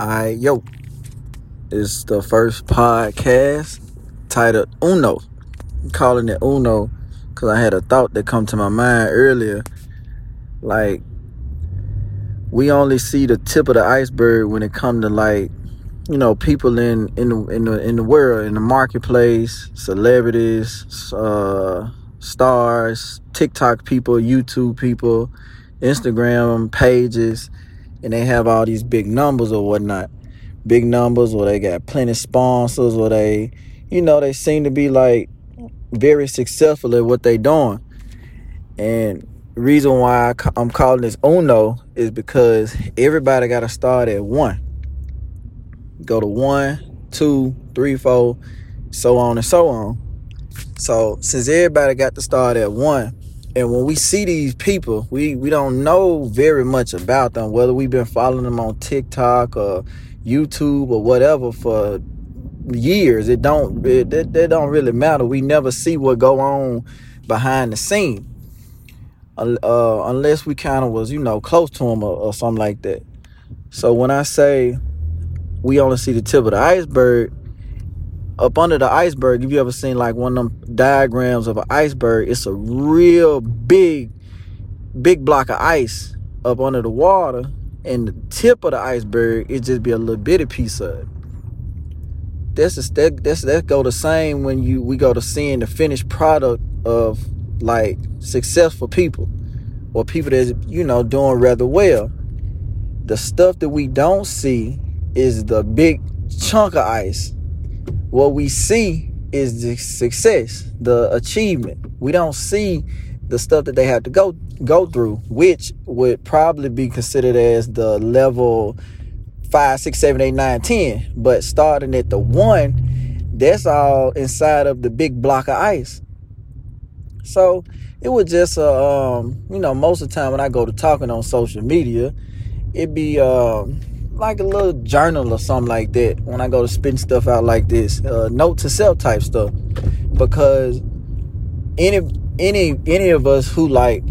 I yo, it's the first podcast titled Uno. I'm calling it Uno because I had a thought that come to my mind earlier. Like we only see the tip of the iceberg when it come to like you know people in in the in the in the world in the marketplace, celebrities, uh, stars, TikTok people, YouTube people, Instagram pages and they have all these big numbers or whatnot. Big numbers, or they got plenty sponsors, or they, you know, they seem to be like very successful at what they doing. And reason why I'm calling this Uno is because everybody got to start at one. Go to one, two, three, four, so on and so on. So since everybody got to start at one, and when we see these people, we, we don't know very much about them, whether we've been following them on TikTok or YouTube or whatever for years. It don't it, it, it don't really matter. We never see what go on behind the scene. Uh, unless we kind of was, you know, close to them or, or something like that. So when I say we only see the tip of the iceberg, up under the iceberg, if you ever seen like one of them diagrams of an iceberg, it's a real big, big block of ice up under the water, and the tip of the iceberg it just be a little bitty piece of it. That's that that's that go the same when you we go to seeing the finished product of like successful people or people that's you know doing rather well. The stuff that we don't see is the big chunk of ice what we see is the success, the achievement. We don't see the stuff that they have to go go through, which would probably be considered as the level five, six, seven, eight, nine, ten. But starting at the one, that's all inside of the big block of ice. So it was just uh, um, you know, most of the time when I go to talking on social media, it be um like a little journal or something like that when I go to spin stuff out like this, uh, note to self type stuff, because any any any of us who like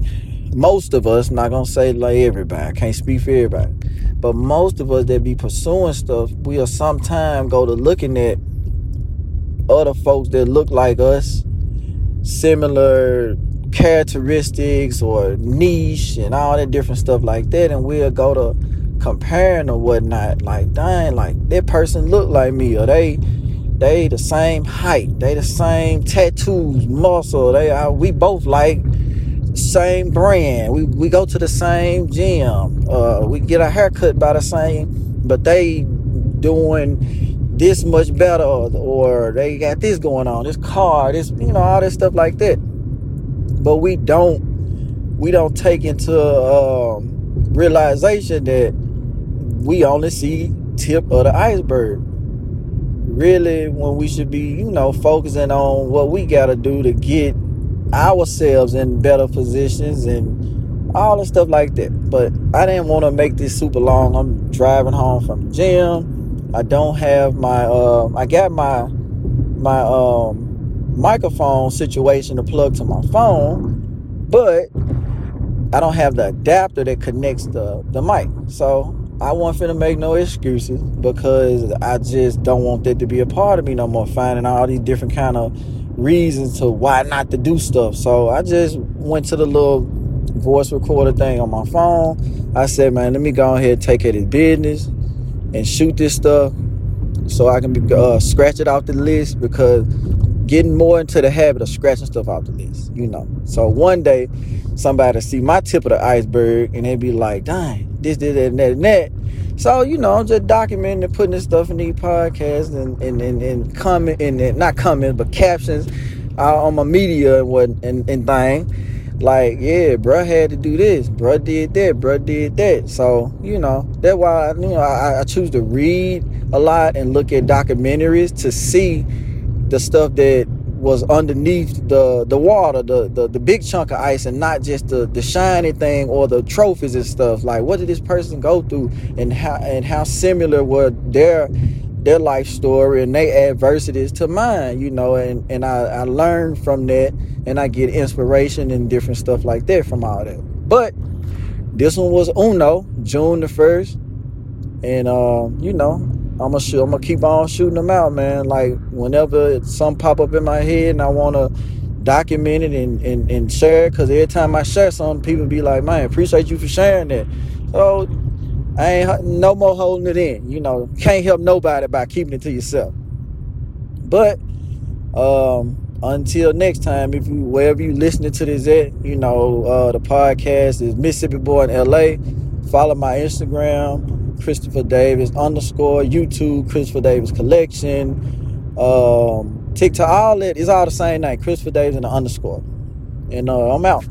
most of us, not gonna say like everybody, I can't speak for everybody, but most of us that be pursuing stuff, we'll sometime go to looking at other folks that look like us, similar characteristics or niche and all that different stuff like that, and we'll go to comparing or whatnot. Like, dang, like that person look like me, or they they the same height, they the same tattoos, muscle. They are we both like same brand. We we go to the same gym. Uh, we get our haircut by the same, but they doing this much better, or they got this going on, this car, this you know all this stuff like that. But we don't we don't take into um, realization that we only see tip of the iceberg. Really, when we should be, you know, focusing on what we got to do to get ourselves in better positions and all the stuff like that. But I didn't want to make this super long. I'm driving home from gym. I don't have my. Uh, I got my my um, microphone situation to plug to my phone, but I don't have the adapter that connects the the mic. So I wasn't finna make no excuses because I just don't want that to be a part of me no more. Finding all these different kind of reasons to why not to do stuff. So I just went to the little voice recorder thing on my phone. I said, man, let me go ahead and take care of this business and shoot this stuff so I can be, uh, scratch it off the list because getting more into the habit of scratching stuff off the list, you know. So one day somebody see my tip of the iceberg and they be like, dang, this, this, that, and that, and that. So, you know, I'm just documenting and putting this stuff in these podcasts and, and, and, and comment and, and not comments, but captions uh, on my media and what and, and thing. Like, yeah, bruh had to do this, bruh did that, bruh did that. So, you know, that's why you know I, I choose to read a lot and look at documentaries to see the stuff that was underneath the the water, the, the the big chunk of ice, and not just the the shiny thing or the trophies and stuff. Like, what did this person go through, and how and how similar were their their life story and their adversities to mine, you know, and, and I, I learn from that and I get inspiration and different stuff like that from all that. But this one was Uno, June the 1st, And uh, you know, I'm gonna shoot, I'm gonna keep on shooting them out, man. Like whenever some pop up in my head and I wanna document it and, and, and share it, cause every time I share something, people be like, man, appreciate you for sharing that. So I ain't no more holding it in. You know, can't help nobody by keeping it to yourself. But um, until next time, if you wherever you listening to this at, you know, uh, the podcast is Mississippi Boy in LA. Follow my Instagram, Christopher Davis underscore YouTube, Christopher Davis Collection, um, TikTok, all it is all the same name, Christopher Davis and the underscore. And uh, I'm out.